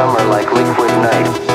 summer like liquid night.